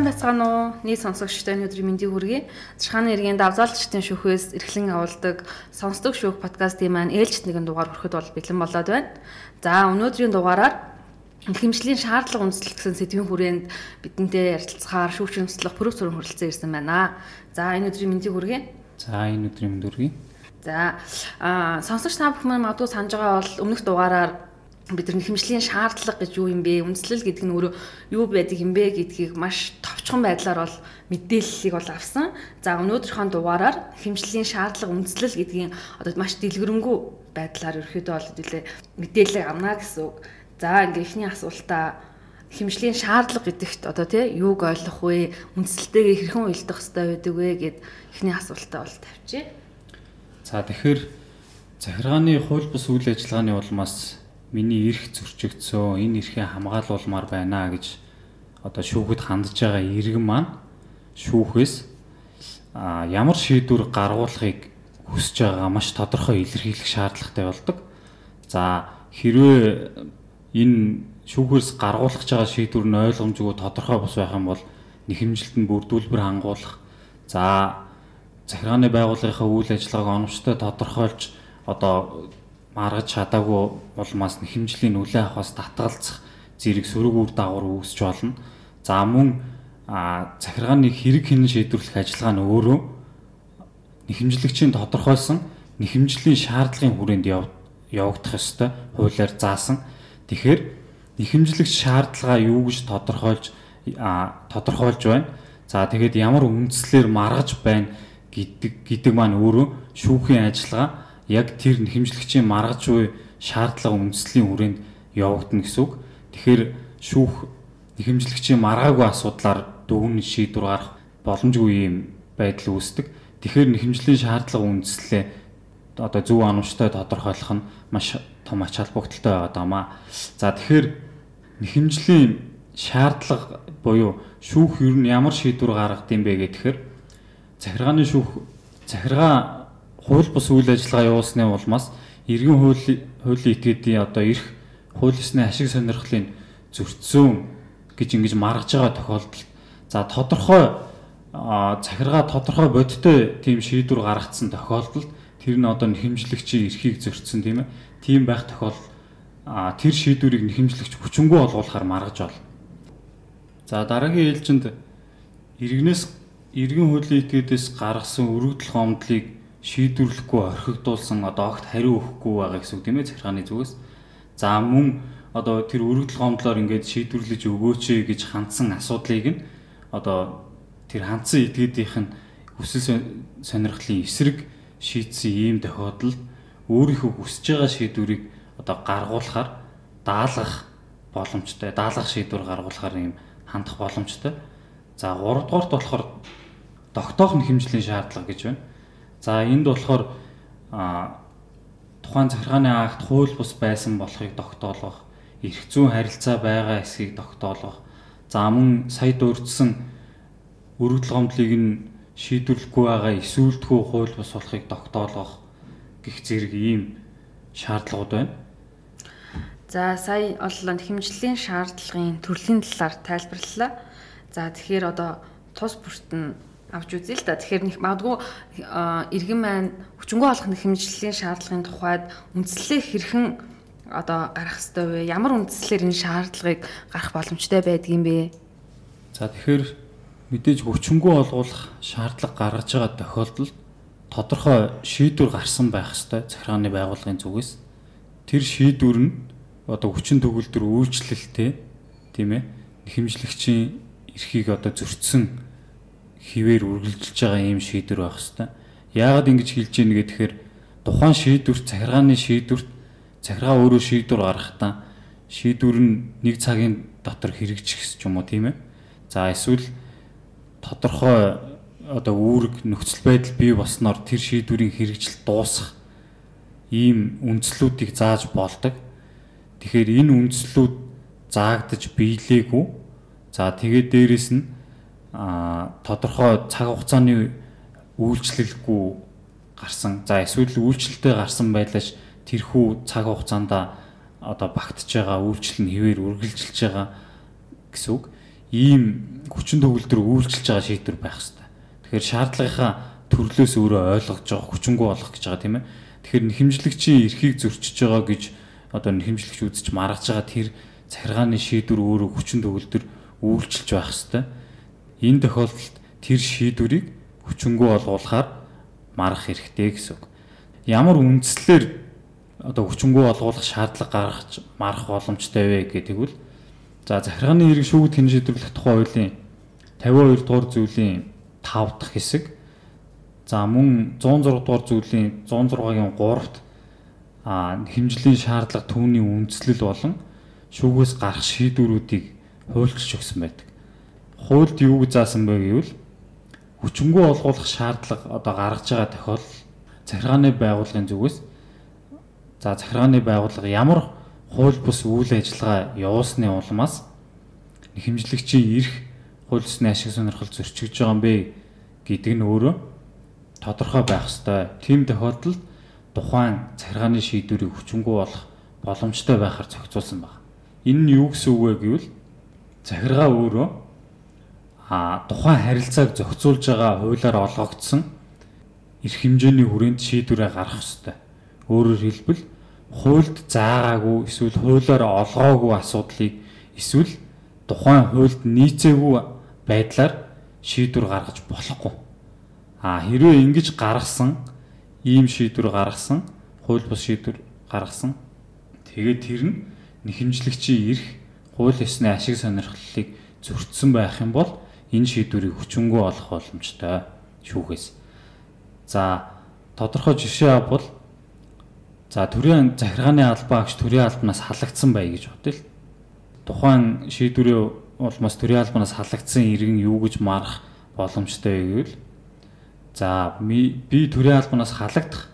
сайн байцгаана уу? Нийт сонсогчтой өнөөдрийн мэндийг хүргэе. Зурхааны иргэн давзаалчдын шүүхээс эрхлэн авалдаг сонсдог шүүх подкастын маань ээлжит нэгэн дугаар хүрэхэд бол бэлэн болоод байна. За өнөөдрийн дугаараар хэмжлийн шаардлага үндэслэл гэсэн сэдвийн хүрээнд бидэнтэй ярилцахаар шүүгч өмслөх пүрэв зураг хүрэлцэн ирсэн байна. За энэ өдрийн мэндийг хүргэе. За энэ өдрийн мэнд хүргэе. За аа сонсогч та бүхэн магадгүй санаж байгаа бол өмнөх дугаараар бид нар хэмжлийн шаардлага гэж юу юм бэ? Үндслэл гэдэг нь өөрөө юу байдаг юм бэ гэдгийг маш товчхон байдлаар бол мэдээллийг бол авсан. За өнөөдрийнхөө дугаараар хэмжлийн шаардлага үндслэл гэдгийн одоо маш дэлгэрэнгүй байдлаар ерөөхдөө бол хэдүүлээ мэдээлэл авна гэсэн үг. За ингээ ихний асуултаа хэмжлийн шаардлага гэдэгт одоо тий юуг ойлгох вэ? Үндсэлтэйгээ хэрхэн уялдах хэрэгтэй байдаг вэ гэд ихний асуултаа бол тавьчих. За тэгэхээр захиргааны хууль бус үйл ажиллагааны улмаас миний эрх зөрчигдсөн энэ эрхээ хамгаалуулмаар байна гэж одоо шүүхэд хандж байгаа иргэн маань шүүхээс а ямар шийдвэр гаргуулахыг хүсэж байгаа маш тодорхой илэрхийлэх шаардлагатай болдог. За хэрвээ энэ шүүхээс гаргуулах байгаа шийдвэр нь ойлгомжгүй тодорхой бус байх юм бол нэхэмжилт нь бүрдүүлбэр хангуулах. За захиргааны байгууллагынхаа үйл ажиллагааг оновчтой тодорхойлж одоо маргаж чадаагүй улмаас нэхэмжлийн нөлөө авахаас татгалзах зэрэг сөрөг үр дагавар үүсч болно. За мөн захиргааны хэрэг хинэн шийдвэрлэх ажиллагаа нь өөрөө нэхэмжлэгчийн тодорхойлсон нэхэмжлийн шаардлагын хүрээнд явагдах ёстой хуулиар заасан. Тэгэхээр нэхэмжлэгч шаардлага юу гэж тодорхойлж тодорхойлж байна. За тэгээд ямар үндслээр маргаж байна гэдэг гэдэг маань өөрөө шүүхийн ажиллагаа яг тэр хэмжлэгчийн маргаж буй шаардлага үндэслийн хүрээнд явагдана гэсэн үг. Тэгэхээр шүүх хэмжлэгчийн маргаагүй асуудлаар дүгнэн шийдвэр гарах боломжгүй юм байдал үүсдэг. Тэгэхээр хэмжлийн шаардлага үндэслэлээ одоо зөв анамжтай тодорхойлох нь маш том ач холбогдолтой байгаа дамаа. За тэгэхээр хэмжлийн шаардлага буюу шүүх ер нь ямар шийдвэр гаргадсан бэ гэхээр захиргааны шүүх захиргаа хууль бус үйл ажиллагаа явуулсны улмаас иргэн хуулийн хуулийн этгээдийн одоо эрх хууль ёсны ашиг сонирхлын зөрчсөн гэж ингэж маргаж байгаа тохиолдолд за тодорхой захиргаа тодорхой бодиттой тийм шийдвэр гаргацсан тохиолдолд тэр нь одоо хэмжлэгчийн эрхийг зөрчсөн тийм ээ тийм байх тохиолдол тэр шийдвэрийг хэмжлэгч хүчингү олгуулахаар маргаж байна. За дараагийн ээлжинд иргэнээс иргэн хуулийн этгээдээс гаргасан өргөдөл гомдлыг шийдвэрлэхгүй орхигдуулсан одоо огт хариу өгөхгүй байгаа гэсэн үг тийм ээ захиргааны зүгээс. За мөн одоо тэр өргөдөл гомдлоор ингээд шийдвэрлэж өгөөч гэж хандсан асуудлыг нь одоо тэр хандсан этгээдийнх нь хүсэл сонирхлын эсрэг шийдсэн ийм тохиолдолд өөрийнхөө хүсэж байгаа шийдвэрийг одоо гаргуулахаар даалгах боломжтой, даалгах шийдвэр гаргуулахаар ийм хандах боломжтой. За 3 дугаарт болохоор тогтоох нь хэмжлийн шаардлага гэж байна. За энд болохоор тухайн захиргааны акт хууль бус байсан болохыг тогтоолгох, эрх зүйн харилцаа байгаа эсхийг тогтоолгох, за мөн сая дурдсан өргөдөл гомдлыг нь шийдвэрлэхгүй байгаа эсүүлдэггүй хууль бус болохыг тогтоолгох гих зэрэг ийм шаардлагууд байна. За сая оллоо хэмжлэлийн шаардлагын төрлийн талаар тайлбарлалаа. За тэгэхээр одоо тус бүрт нь авч үзье л да. Тэгэхээр нэг магадгүй иргэн маань хүчингү олох хэмжлэлийн шаардлагын тухайд үндслэлээ хэрхэн одоо гарах ёстой вэ? Ямар үндслэлээр энэ шаардлагыг гарах боломжтой байдгийм бэ? За тэгэхээр мэдээж хүчингү олгуулах шаардлага гаргаж байгаа тохиолдолд тодорхой шийдвэр гарсан байх ёстой захиргааны байгууллагын зүгээс. Тэр шийдвэр нь одоо хүчин төгөлдөр үйлчлэлтэй тийм ээ хэмжлэгчийн эрхийг одоо зөрчсөн хിവэр үргэлжилж байгаа юм шийдвэр байх хэвээр. Яагаад ингэж хэлж ийн гэхээр тухайн шийдвэрт захиргааны шийдвэрт захиргаа өөрөө шийдвэр гаргахдаа шийдвэр нь нэг цагийн дотор хэрэгжих ч юм уу тийм ээ. За эсвэл тодорхой одоо үүрэг нөхцөл байдал бий болсноор тэр шийдвэрийн хэрэгжил дуусах ийм үндслүүдийг зааж болдог. Тэгэхээр энэ үндслүүд заагдаж биелээгүй. За тэгээд дээрэс нь а тодорхой цаг хугацааны үйлчлэлгүй гарсан. За эсвэл үйлчлэлтэй гарсан байлаач тэрхүү цаг хугацаанд одоо багтж байгаа үйлчлэл нь хэвээр үргэлжилж байгаа гэсэн үг. ийм хүчин төгөлдөр үйлчилж байгаа шийдвэр байх хэрэгтэй. Тэгэхээр шаардлагынхаа төрлөөс өөрөө ойлгож байгаа хүчингү болох гэж байгаа тийм ээ. Тэгэхээр нэхэмжлэгчийн эрхийг зөрчиж байгаа гэж одоо нэхэмжлэгч үзэж маргаж байгаа тэр цахиргааны шийдвэр өөрөө хүчин төгөлдөр үйлчилж байх хэрэгтэй. Энэ тохиолдолд тэр шийдвэрийг хүчингү олгуулахаар марах хэрэгтэй гэсэн үг. Ямар үндслээр одоо хүчингү олгуулах шаардлага гаргаж марах боломжтой вэ гэдэг нь За захиргааны хэрэг шүүгд хэн шийдвэрлэх тухай хуулийн 52 дугаар зүйлийн 5 дахь хэсэг. За мөн 106 дугаар зүйлийн 106-гийн 3-т а хэмжлийн шаардлага түүний үндслэл болон шүүгээс гарах шийдвэрүүдийг хуульчилж өгсөн байдаг. Хуульд юу гэж заасан бэ гэвэл хүчингү олгуулах шаардлага одоо гаргаж байгаа тохиолдол захиргааны байгууллагын зүгээс за захиргааны байгууллага ямар хууль бус үйл ажиллагаа явуулсны улмаас хэмжлэгчийн эрх хууль ёсны ашиг сонирхол зөрчигдөж байгаа юм бэ гэдэг нь өөрөө тодорхой байх ёстой. Тийм тохиолдолд тухайн цахиргааны шийдвэрийг хүчингү болох боломжтой байхаар зохицуулсан байна. Энэ нь юу гэсэн үг вэ гэвэл захиргаа өөрөө а тухайн харилцааг зохицуулж байгаа хуулиар олгогдсон эрх хэмжээний хүрээнд шийдвэрээ гаргах ёстой. Өөрөөр хэлбэл хуульд заагаагүй эсвэл хуулиар олгоогүй асуудлыг эсвэл тухайн хуульд нийцээгүй байдлаар шийдвэр гаргаж болохгүй. А хэрвээ ингэж гаргасан ийм шийдвэр гаргасан, хууль бус шийдвэр гаргасан тэгээд тэр нь нэхэмжлэгчийн эрх, хууль ёсны ашиг сонирхлыг зөрчсөн байх юм бол энэ шийдвэрийг хүчингү олох боломжтой шүүхээс. За тодорхой жишээ авбал За төрийн захиргааны албаа агш төрийн албанаас халагдсан бай гэж бодъё л. Тухайн шийдвэрийн улмаас төрийн албанаас халагдсан иргэн юу гэж марах боломжтой гэвэл за би төрийн албанаас халагдах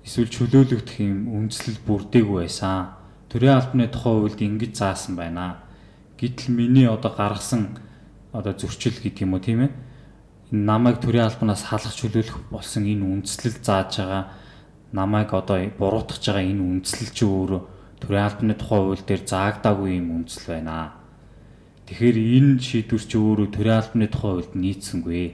эсвэл чөлөөлөгдөх юм үндэслэл бүрдээгүй байсан. Төрийн албаны тухай хуульд ингэж заасан байна. Гэтэл миний одоо гаргасан одоо зөрчил гэдэг юм уу тийм ээ. Намайг төрийн албанаас халах чөлөөлөх болсон энэ үндэслэл зааж байгаа намайг одоо буруутгах байгаа энэ үндслэл чи өөрөө төрийн албаны тухай хууль дээр заагдаагүй юм үндсэл байна. Тэгэхээр энэ шийдвэр чи өөрөө төрийн албаны тухай хуульд нийцсэнгүй.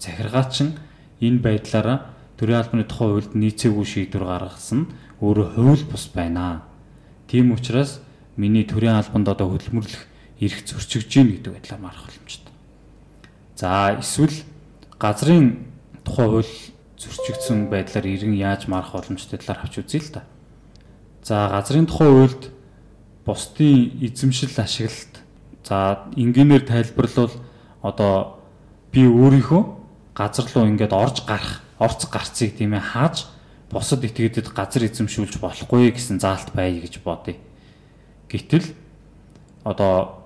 Захиргаач нь энэ байдлаараа төрийн албаны тухай хуульд нийцээгүй шийдвэр гаргасан өөрөө хууль бус байна. Тийм учраас миний төрийн албанд одоо хөдөлмөрлөх эрх зөрчигдөж гин гэдэг байдлаар марах боломжтой. За эсвэл газрын тухай хууль зөрчигдсөн байдлаар иргэн яаж марах боломжтой талаар авч үзье л да. За газрын тухай хуульд бусдын эзэмшил ашиглалт за энгийнээр тайлбарлавал одоо би өөрийнхөө газар руу ингээд орж гарах, орц гарцыг тийм ээ хааж бусад этгээдэд газар эзэмшүүлж болохгүй гэсэн заалт байя гэж бодъё. Гэтэл одоо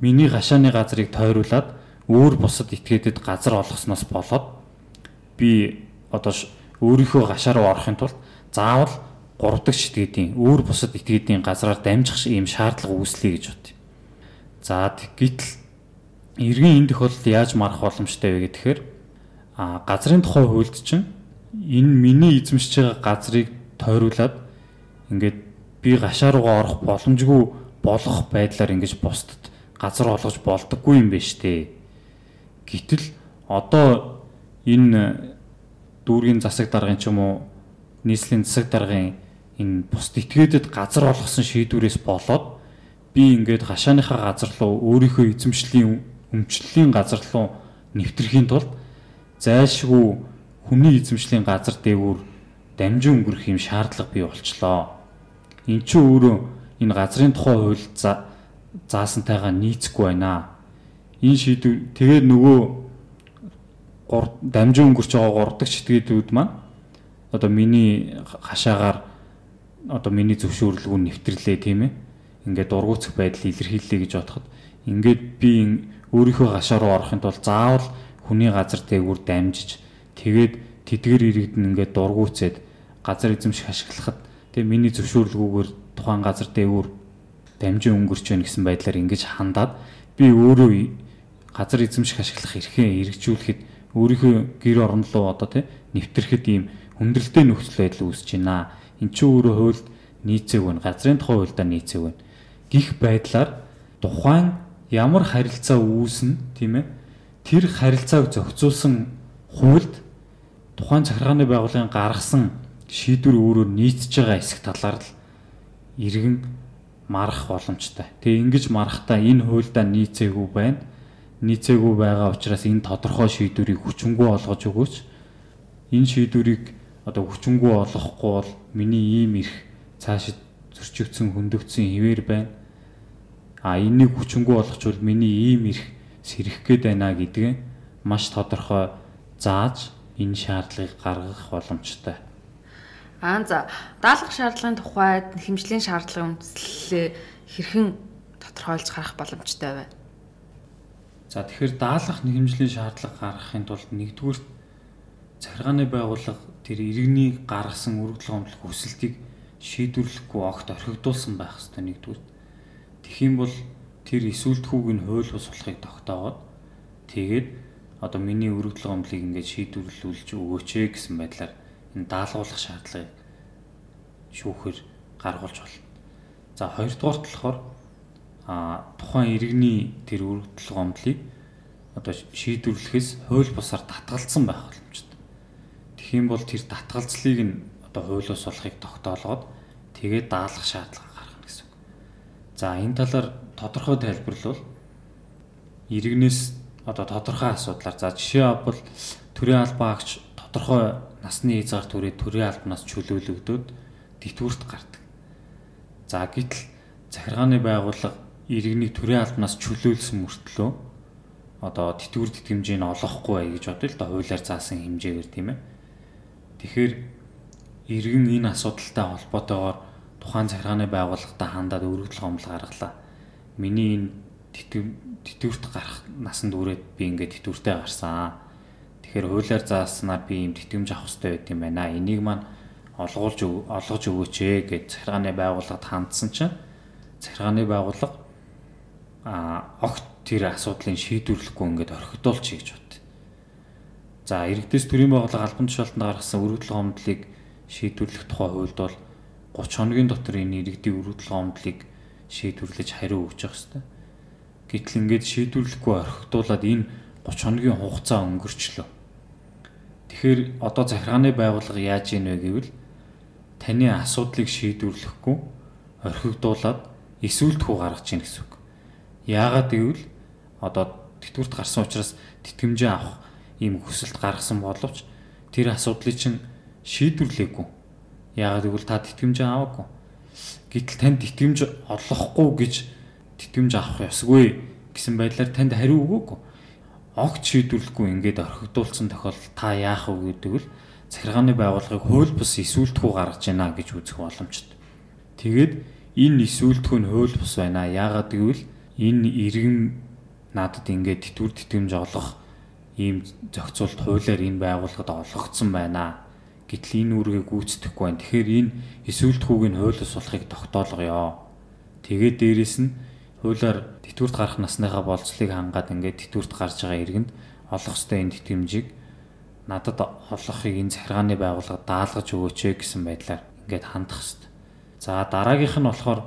миний гашааны газрыг тойруулаад өөр бусад этгээдэд газар олгосноос болоод би одоо өөрийнхөө гашаа руу орохын тулд заавал 3 дахь шитгэдийн өөр бусад этгээдийн газраар дамжих ийм шаардлага үүслэе гэж бод. За гэтэл иргэн энэ тохиолдолд яаж марах боломжтой вэ гэхээр а газрын тухай хуульд чинь энэ миний эзэмшиж байгаа газрыг тойруулаад ингээд би гашаа руугаа орох боломжгүй болох байдлаар ингэж бусдад газар олгож болдоггүй юм байна штэ. Гэтэл одоо энэ дүүргийн засаг даргын ч юм уу нийслэлийн засаг даргын энэ бус этгээдэд газар олгосон шийдвэрээс болоод би ингээд гашааныхаа газар руу өөрийнхөө эзэмшлийн өмчлөлийн газар руу нэвтрэхийн тулд зайлшгүй хүний эзэмшлийн газар дээгүүр дамжин өнгөрөх юм шаардлага бий болчлоо. Эн чинь өөрөө энэ газрын тухай хууль заасантайгаа нийцэхгүй байна. Энэ шийдвэр тэгээд нөгөө дамжин өнгөрч байгаа 3 дахь читгээдүүд маань одоо миний хашаагаар одоо миний зөвшөөрлгөө нэвтрлээ тийм ээ. Ингээд дургуутсах байдал илэрхийллээ гэж бодоход ингээд би өөрийнхөө гашаа руу орохын тулд заавал хүний газар дээгүүр дамжиж тэгээд тэдгэр иргэдэн ингээд дургуутсээд газар эзэмших ашиглахад тэгээ миний зөвшөөрлгүйгээр тухайн газар дээгүүр дамжин өнгөрч байна гэсэн байдлаар ингэж хандаад би өөрөө газар эзэмших ашиглах эрхээ эргжүүлэхэд өөрийнхөө гэр орон руу одоо тий нэвтрэхэд ийм хүндрэлтэй нөхцөл байдал үүсэж байна. Эн чинь өөрөө хуульд нийцээг байна. Газрын тухай хуульдаа нийцээг байна. Гих байдлаар тухайн ямар харилцаа үүснэ тийм ээ тэр харилцааг зохицуулсан хуульд тухайн захиргааны байгууллагын гаргасан шийдвэр өөрөөр нийцж байгаа хэсэг талаар л иргэн марах боломжтой. Тэгээ ингэж марахтаа энэ хуульдаа нийцээгүй байна. Нийцээгүй байгаа учраас энэ тодорхой шийдвэрийг хүчингү олгож өгөөч. Энэ шийдвэрийг одоо хүчингү олгохгүй бол миний ийм их цаашид зөрчигдсөн хөндөгдсөн хിവэр байна. А энийг хүчингү олгочвол миний ийм их сэрэх гээд байна гэдгээ маш тодорхой зааж энэ шаардлагыг гаргах боломжтой. Аа за даалгах шаардлагын тухайд хэмжлийн шаардлагын үндэслэлээ хэрхэн тодорхойлж гарах боломжтой вэ? За тэгэхээр даалгах хэмжлийн шаардлага гаргахын тулд нэгдүгээр захиргааны байгууллага тэр иргэний гаргасан өргөдөл гомдлох хүсэлтийг шийдвэрлэхгүй огт орхигдуулсан байх ёстой нэгдүгээр. Тэгхийн бол тэр эсүүлтгүүг нь хууль бус болохыг тогтоогоод тэгээд одоо миний өргөдөл гомдлыг ингээд шийдвэрлүүлж өгөөч гэсэн байдлаар даалгуулах шаардлагыг шүүхээр гаргуулж болно. За хоёрдугаарт болохоор а тухайн иргэний тэр өргөдөл гомдлыг одоо шийдвэрлэхээс хууль бусаар татгалзсан байх боломжтой. Тэгхийн бол тэр татгалзлыг нь одоо хуулиус болохыг тогтоолгоод тэгээд даалгах шаардлага гаргана гэсэн үг. За энэ талаар тодорхой тайлбарлавал иргэнээс одоо тодорхой асуудлаар за жишээ авбал төрийн албаагч тодорхой насны хязгаар түрээ төрийн албанаас чөлөөлөгдөөд тэтгүрт гардаг. За гэтэл захиргааны байгууллага иргэнийг төрийн албанаас чөлөөлсөн мөртлөө одоо тэтгүр тэтгэмжийг олохгүй бай гэж бодъё л да хуулиар заасан хэмжээгээр тийм ээ. Тэгэхээр иргэн энэ асуудалтай холбоотойгоор тухайн захиргааны байгууллагатай хандаад өргөдөл гомдол гаргалаа. Миний энэ тэтгүрт гарах насанд үрээд би ингээд тэтгүртээ гарсан. Тэгэхээр хуулиар зааснаар би ийм тэтгэмж авах хэрэгтэй байт юм байна. Энийг маань олгуулж олгож өгөөч ээ гэж захиргааны байгууллагад хандсан чинь захиргааны байгууллага а огт тэр асуудлыг шийдвэрлэхгүй ингээд орхидуулчих гэж бод. За иргэдээс төрийн байгууллага албан тушаалтанд гаргасан өргөдөл гомдлыг шийдвэрлэх тухай хуульд бол 30 хоногийн дотор энэ иргэдийн өргөдөл гомдлыг шийдвэрлэж хариу өгч явах хэрэгтэй. Гэтэл ингээд шийдвэрлэхгүй орхигдуулаад энэ 30 хоногийн хугацаа өнгөрчлөө. Тэгэхээр одоо захиргааны байгууллага яаж ийн вэ гэвэл таны асуудлыг шийдвэрлэхгүй орхигдуулаад эсвэлтхүү гаргаж ийн гэсэн үг. Яагаад гэвэл одоо тэтгэврт гарсан учраас тэтгэмжээ авах ийм хүсэлт гаргасан боловч тэр асуудлыг чинь шийдвэрлээгүй. Яагаад гэвэл та тэтгэмж аваагүй. Гэтэл танд тэтгэмж олохгүй гэж тэтгэмж авах ёсгүй гэсэн байдлаар танд хариу өгөөгүй. Огт шийдвэрлэхгүй ингээд орхигдуулсан тохиолдолд та яах вэ гэдэг л захиргааны байгууллагыг хууль бус эсвэлтгүү гаргаж байна гэж үзэх боломжтой. Тэгээд энэ нь хууль бус байна. Яагаад гэвэл энэ иргэн надад ингээд тэтгэвэр тэтгэмж олох ийм зохицуулт хуулиар энэ байгууллагад олгогдсон байна Гэтэл энэ үүргээ гүйцэтгэхгүй байна. Тэгэхээр энэ эсвэлтхүүг нь хуулиас болохыг тогтоолгоё. Тэгээд дээрэс нь хуулиар тэтгэврт гарах насныхаа болцлыг хангаад ингээд тэтгэврт гарч байгаа иргэнд олох ёстой энэ тэтгэмжийг надад олохыг энэ захиргааны байгууллага даалгаж өгөөч гэсэн байдлаар ингээд хандах ёстой. За дараагийнх нь болохоор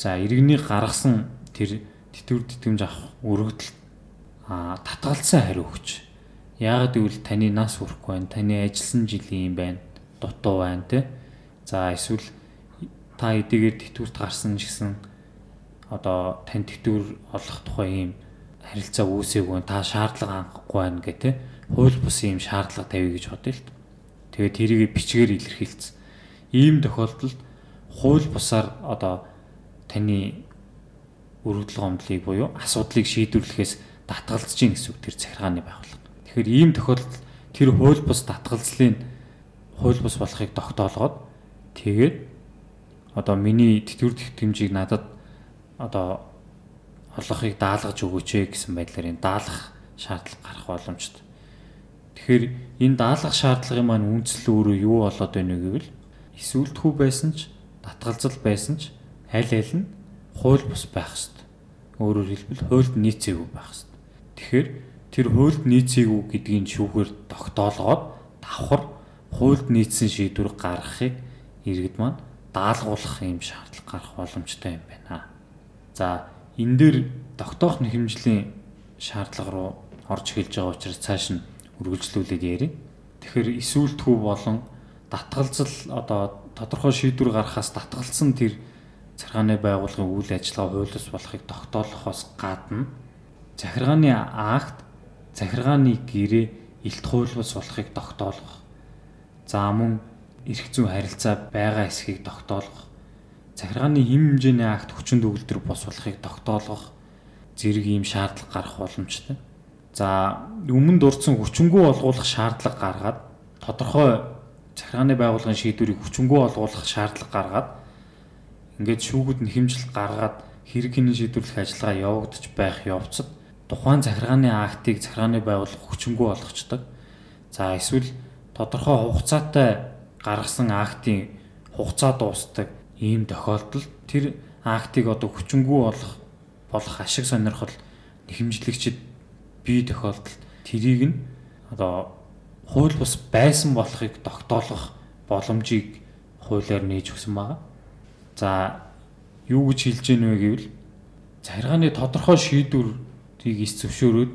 за иргэний гаргасан тэр тэтгэвэр тэтгэмж авах өргөдөл а татгалцсан хариу өгч. Яагаад гэвэл таны нас хүрэхгүй байна, таны ажилласан жилийн юм байна дутуу байна те. За эсвэл та эдгээр тэтгэврт гарсан гэсэн одоо тань тэтгэвэр олох тухай ийм харилцаа үүсээгүй та шаардлага хангахгүй байна гэх те. Хууль бус ийм шаардлага тавья гэж бодъё л. Тэгээд тэрийг бичгээр илэрхийлсэн. Ийм тохиолдолд хууль бусаар одоо таны өргөдөл гомдлыг буюу асуудлыг шийдвэрлэхээс татгалзаж гин гэсэн үг тэр захиргааны байгууллага. Тэгэхээр ийм тохиолдолд тэр хууль бус татгалзлын хууль бус болохыг тогтоолгоод тэгээд одоо миний тэтгэвэр тэтгэмжийг надад одоо олохыг даалгаж өгөөч ээ гэсэн байдлаар энэ даалгах шаардлага гарах боломжтой. Тэгэхээр энэ даалгах шаардлагын маань үндэслэл өөрөө юу болоод байна вэ гэвэл эсвэлтхүү байсан ч татгалзал байсан ч аль аль нь хууль бус байх ёстой. Өөрөөр хэлбэл хуульд нийцээгүй байх ёстой. Тэгэхээр тэр хуульд нийцээгүй гэдгийг шүүхээр тогтоолгоод давхар хуульд нийцсэн шийдвэр гаргахыг иргэд маань даалгуулах юм шаардлага гарах боломжтой юм байна. За энэ дээр тогтоох нэхэмжлийн шаардлага руу орж эхэлж байгаа учраас цааш нь үргэлжлүүлээд ярив. Тэгэхээр эсүүлтгүү болон татгалзал одоо тодорхой шийдвэр гаргахаас татгалсан тэр захиргааны байгууллагын үйл ажиллагаа хуулиас болохыг тогтоолохоос гадна захиргааны акт захиргааны гэрээ илт хуйлбас болохыг тогтоолох. За мөн эрх зүйн харилцаа байгаа эсхийг тогтоолох. Захиргааны хэм хэмжээний акт хүчин төгөлдөр бос болохыг тогтоолох зэрэг ийм шаардлага гарах боломжтой. За өмнө дурдсан хүчингү олгуулах шаардлага гаргаад тодорхой захиргааны байгууллагын шийдвэрийг хүчингү олгуулах шаардлага гаргаад ингээд шүүгүүд нь хэмжил гаргаад хэрэг хинэн шийдвэрлэх ажиллагаа явагдаж байх явцад тухайн захиргааны актыг захиргааны байгууллага хүчингү болгочдог. За эсвэл тодорхой хугацаатай гаргасан актын хугацаа дуустдаг ийм тохиолдолд тэр актыг одоо хүчингү болох болох ашиг сонирхол нэхэмжлэгчд бие тохиолдолд тэрийг нь одоо хууль бус байсан болохыг тогтоолох боломжийг хуулиар нээж өгсөн байгаа. За юу гэж хэлж гэнэ вэ гэвэл захиргааны тодорхой шийдвэрийг эс зөвшөөрөөд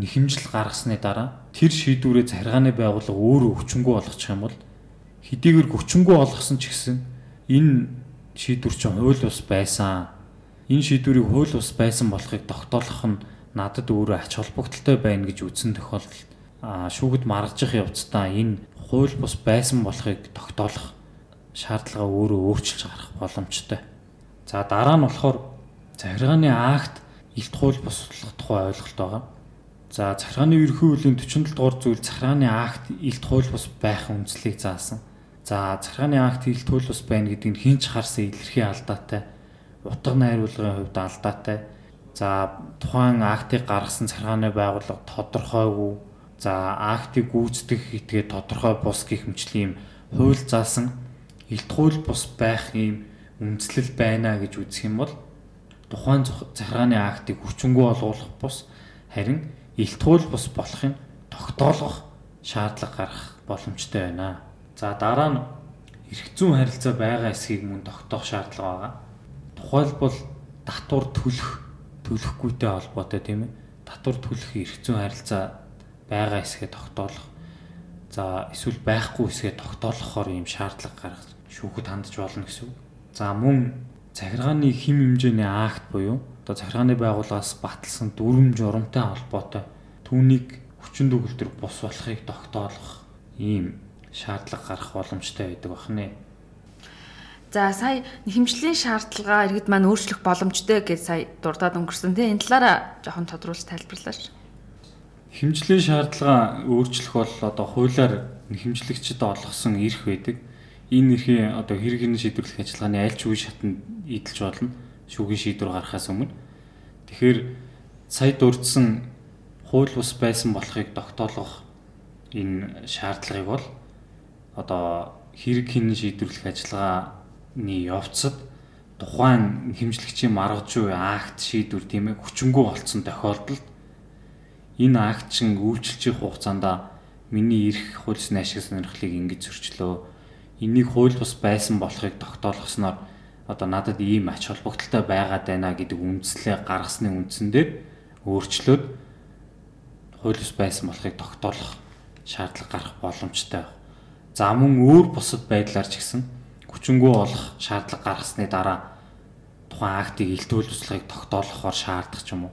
нэхэмжил гаргасны дараа тэр шийдвэрээ захиргааны байгууллага өөрөө хүчингү болгочих юм бол хэдийгээр хүчингү болгосон ч гэсэн энэ шийдвэр чинь хууль бус байсан энэ шийдвэрийг хууль ус байсан болохыг тогтоолох нь надад өөрөө ач холбогдолтой байна гэж үзсэн тохиолдолд шүүгд маргажих явцдаа энэ хууль бус байсан болохыг тогтоолох шаардлага өөрөө өөрчилж гарах боломжтой. За дараа нь болохоор захиргааны акт илт хууль буслах тухай ойлголт байгаа. За захиргааны ерхий үеийн 47 дугаар зүйл захиргааны акт илт хууль бус байх үндслийг заасан. За захиргааны акт илт хууль бус байна гэдэг нь хинч харсан илэрхий алдаатай утга найруулгын хувьд алдаатай. За тухайн актыг гаргасан захиргааны байгууллага тодорхойгүй. За актыг гүйцэтгэх этгээ тодорхой бус гих мэтлийн юм хууль заасан илт хууль бус байх юм үндэслэл байна гэж үзэх юм бол тухайн захиргааны актыг хүчингү олгуулах бус харин илт хууль бус болохын тогтоолгох шаардлага гарах боломжтой байна. За дараа нь эрх зүйн харилцаа байгаа эсхийг мөн тогтоох шаардлага байгаа тухайлбал татвар төлөх төлөхгүйтэй холбоотой тийм ээ. Татвар төлөх эрх зүйн харилцаа байгаа хэсгээ тогтоолох. За эсвэл байхгүй хэсгээ тогтоолохоор ийм шаардлага гаргаж шүүхэд хандж болно гэсэн үг. За мөн захиргааны хим хэмжээний акт буюу одоо захиргааны байгууллагаас баталсан дүрм журамтай холбоотой түүнийг хүчин төгөлдөр бус болохыг тогтоолох ийм шаардлага гарах боломжтой байдаг бахнэ. За сая хэмжлийн шаардлага иргэд маань өөрчлөх боломжтой гэж сая дурдаад өнгөрсөн тийм энэ талаараа жоохон тодруулж тайлбарлаач. Хэмжлийн шаардлага өөрчлөх бол одоо хуулиар хэмжлэгчд олгосон эрх байдаг. Энэ эрхийн одоо хэрэг хинэн шийдвэрлэх ажиллагааны аль ч үе шатнд эдэлж болно. Шүүгийн шийдвэр гаргахаас өмнө. Тэгэхээр сая дурдсан хууль бус байсан болохыг тогтоолгох энэ шаардлагыг бол одоо хэрэг хинэн шийдвэрлэх ажиллагаа ны явцад тухайн хэмжлэгчийн маргаж буй акт шийдвэр тийм ээ хүчингү болцсон тохиолдолд энэ акт чин үйлчлэх хугацаанд миний эрх хуульсны ашиг сонирхлыг ингэж зөрчлөө. Энийг хууль бус байсан болохыг тогтоолгосноор одоо надад ийм ач холбогдолтой байгаад байна гэдэг үндслээ гаргасны үндсэн дээр өөрчлөөд хууль бус байсан болохыг тогтоолох шаардлага гарах боломжтой. За мөн өөр бусад байдлаар ч гэсэн хүчингү олох шаардлага гаргасны дараа тухайн актыг илтүүл туслахыг тогтоолохоор шаардах ч юм уу.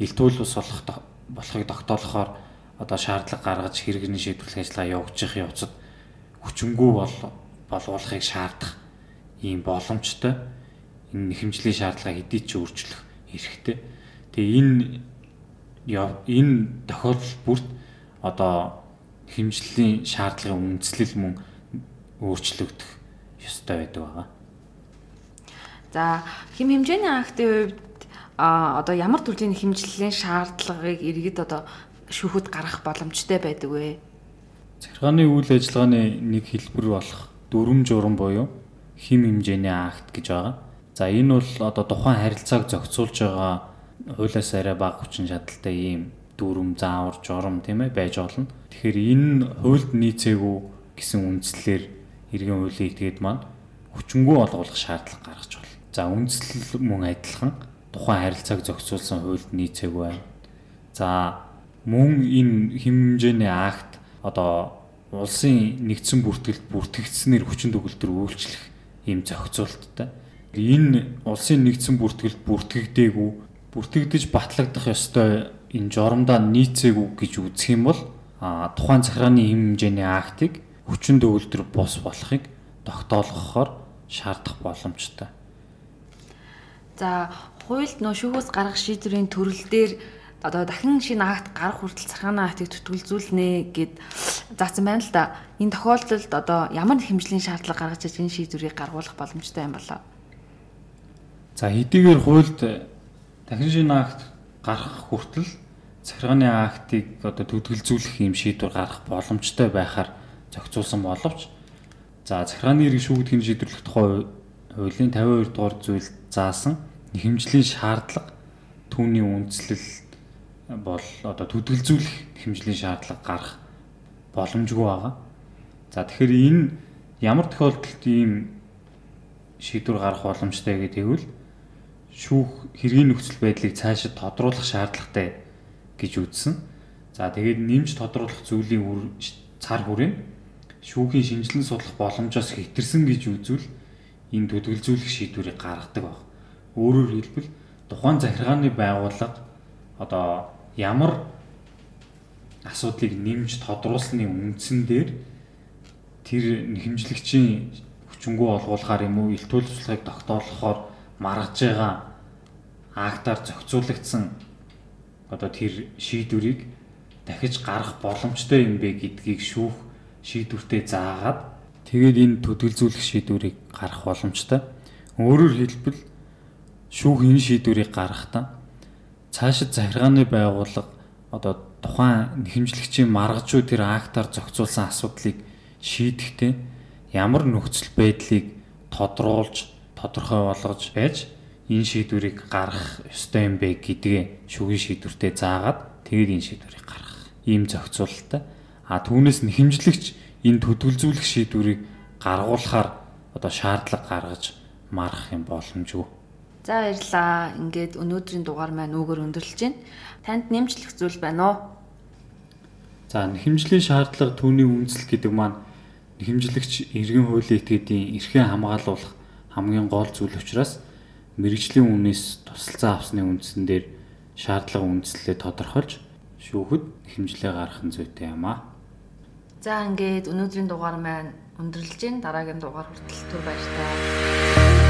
Илтүүл ус болох болохыг тогтоолохоор одоо шаардлага гаргаж хэрэгний шийдвэрлэх ажиллагаа явуулчих явцад хүчингү бол болгуулахыг шаардах ийм боломжтой. Энэ хэмжлийн шаардлага хэдий ч өөрчлөх эрхтэй. Тэгээ энэ энэ тохиолдол бүрт одоо хэмжлийн шаардлагын үндслэл мөн өөрчлөгдөх ёстой байдаг байгаа. За хэм хэмжээний актын хувьд а одоо ямар төрлийн хэмжлэлийн шаардлагыг иргэд одоо шүүхэд гаргах боломжтой байдаг вэ? Захиргааны үйл ажиллагааны нэг хэлбэр болох дүрм журам буюу хим хэмжээний акт гэж байгаа. За энэ бол одоо тухайн харилцааг зохицуулж байгаа хуулиас арай бага хүчин чадалтай ийм дүрм, заавар, журам тийм ээ байж болно. Тэгэхээр энэ хуульд нийцээгүй гэсэн үндслээр иргэн хуулийн этгээд маань хүчингү олгуулах шаардлага гаргаж байна. За үндслэл мөн адилхан тухайн харилцааг зохицуулсан хуульд нийцээг байна. За мөн энэ хэмжээний акт одоо улсын нэгдсэн бүртгэлд бүртгэгдснээр хүчин төгөлдөр үйлчлэх ийм зохицуулттай. Энэ улсын нэгдсэн бүртгэлд бүртгэгдээгүй бүртгэгдэж батлагдах ёстой энэ жоромдоо нийцээгүй гэж үзэх юм бол тухайн захиргааны хэм хэмжээний актыг хүчин төгөлдөр бос болохыг тогтоолгохоор шаардах боломжтой. За хуульд нөө шүүхөөс гаргах шийдвэрийн төрөл дээр одоо дахин шинэ акт гарах хүртэл цахааны актыг төтгөлзүүлнэ гэд заасан байна л да. Энэ тохиолдолд одоо ямар хэмжлийн шаардлага гаргаж иж энэ шийдвэрийг гаргуулах боломжтой юм болоо. За хэдийгээр хуульд дахин шинэ акт гарах хүртэл захиргааны актыг одоо төтгөлзүүлэх юм шийдвэр гаргах боломжтой байхаар зохицуулсан боловч за захиргааны иргэн шүүгдгийн шийдвэрлэх тухай хуулийн 52 дугаар зүйл заасан хэмжлийн шаардлага түүний үндслэл бол одоо төдөлзүүлэх хэмжлийн шаардлага гарах боломжгүй байгаа. За тэгэхээр энэ ямар тохиолдолд ийм шийдвэр гарах боломжтой гэвэл шүүх хэргийн нөхцөл байдлыг цаашид тодруулах шаардлагатай гэж үзсэн. За тэгээд нэмж тодруулах зүйлийн үр цар хүрээ шүүхийн шинжилэн судлах боломжоос хэтэрсэн гэж үзвэл энэ төдөлзүүлэх шийдвэрийг гаргадаг баг. Өөрөөр хэлбэл тухайн захиргааны байгууллага одоо ямар асуудлыг нэмж тодруулсны үндсэн дээр тэр хэмжлэгчийн хүчингү олгуулахаар юм уу ил төлөвслөхийг тогтоолохоор маргаж байгаа актаар зохицуулагдсан одоо тэр шийдвэрийг дахиж гарах боломжтой юм бэ гэдгийг шүүх шийдвэртээ заагаад тэгээд энэ төдөлзүүлэх шийдвэрийг гарах боломжтой. Өөрөөр хэлбэл шүүх энэ шийдвэрийг гаргахдаа цаашид захиргааны байгууллага одоо тухайн хэмжлэгчийн маргажуу тэр актаар зохицуулсан асуудлыг шийдэхдээ ямар нөхцөл байдлыг тодруулж тодорхой болгож байж энэ шийдвэрийг гаргах ёстой юм бэ гэдгээ шүүхийн шийдвэртээ заагаад тэгээд энэ шийдвэрийг гаргах ийм зохицуулалттай. А түүнээс нь хэмжлэгч энэ төдөлзүүлэх шийдвэрийг гаргуулахаар одоо шаардлага гаргаж марах юм боломжгүй. За баярлаа. Ингээд өнөөдрийн дугаар маань үгээр өндөрлөж байна. Танд нэмжлэх зүйл байна уу? За нэхэмжлийн шаардлага түүний үндэслэл гэдэг маань нэхэмжлэгч иргэн хуулийн этгээдийн эрхээ хамгаалуулах хамгийн гол зүйл учраас мэрэгжлийн үнээс тусалцаа авсны үндсэн дээр шаардлага үндэслэлээ тодорхойлж шүүхэд нэхэмжлээ гаргах нь зүйтэй юм аа. За ингээд өнөөдрийн дугаар маань өндөрлөж байна. Дараагийн дугаар хүртэл түр баяр таа.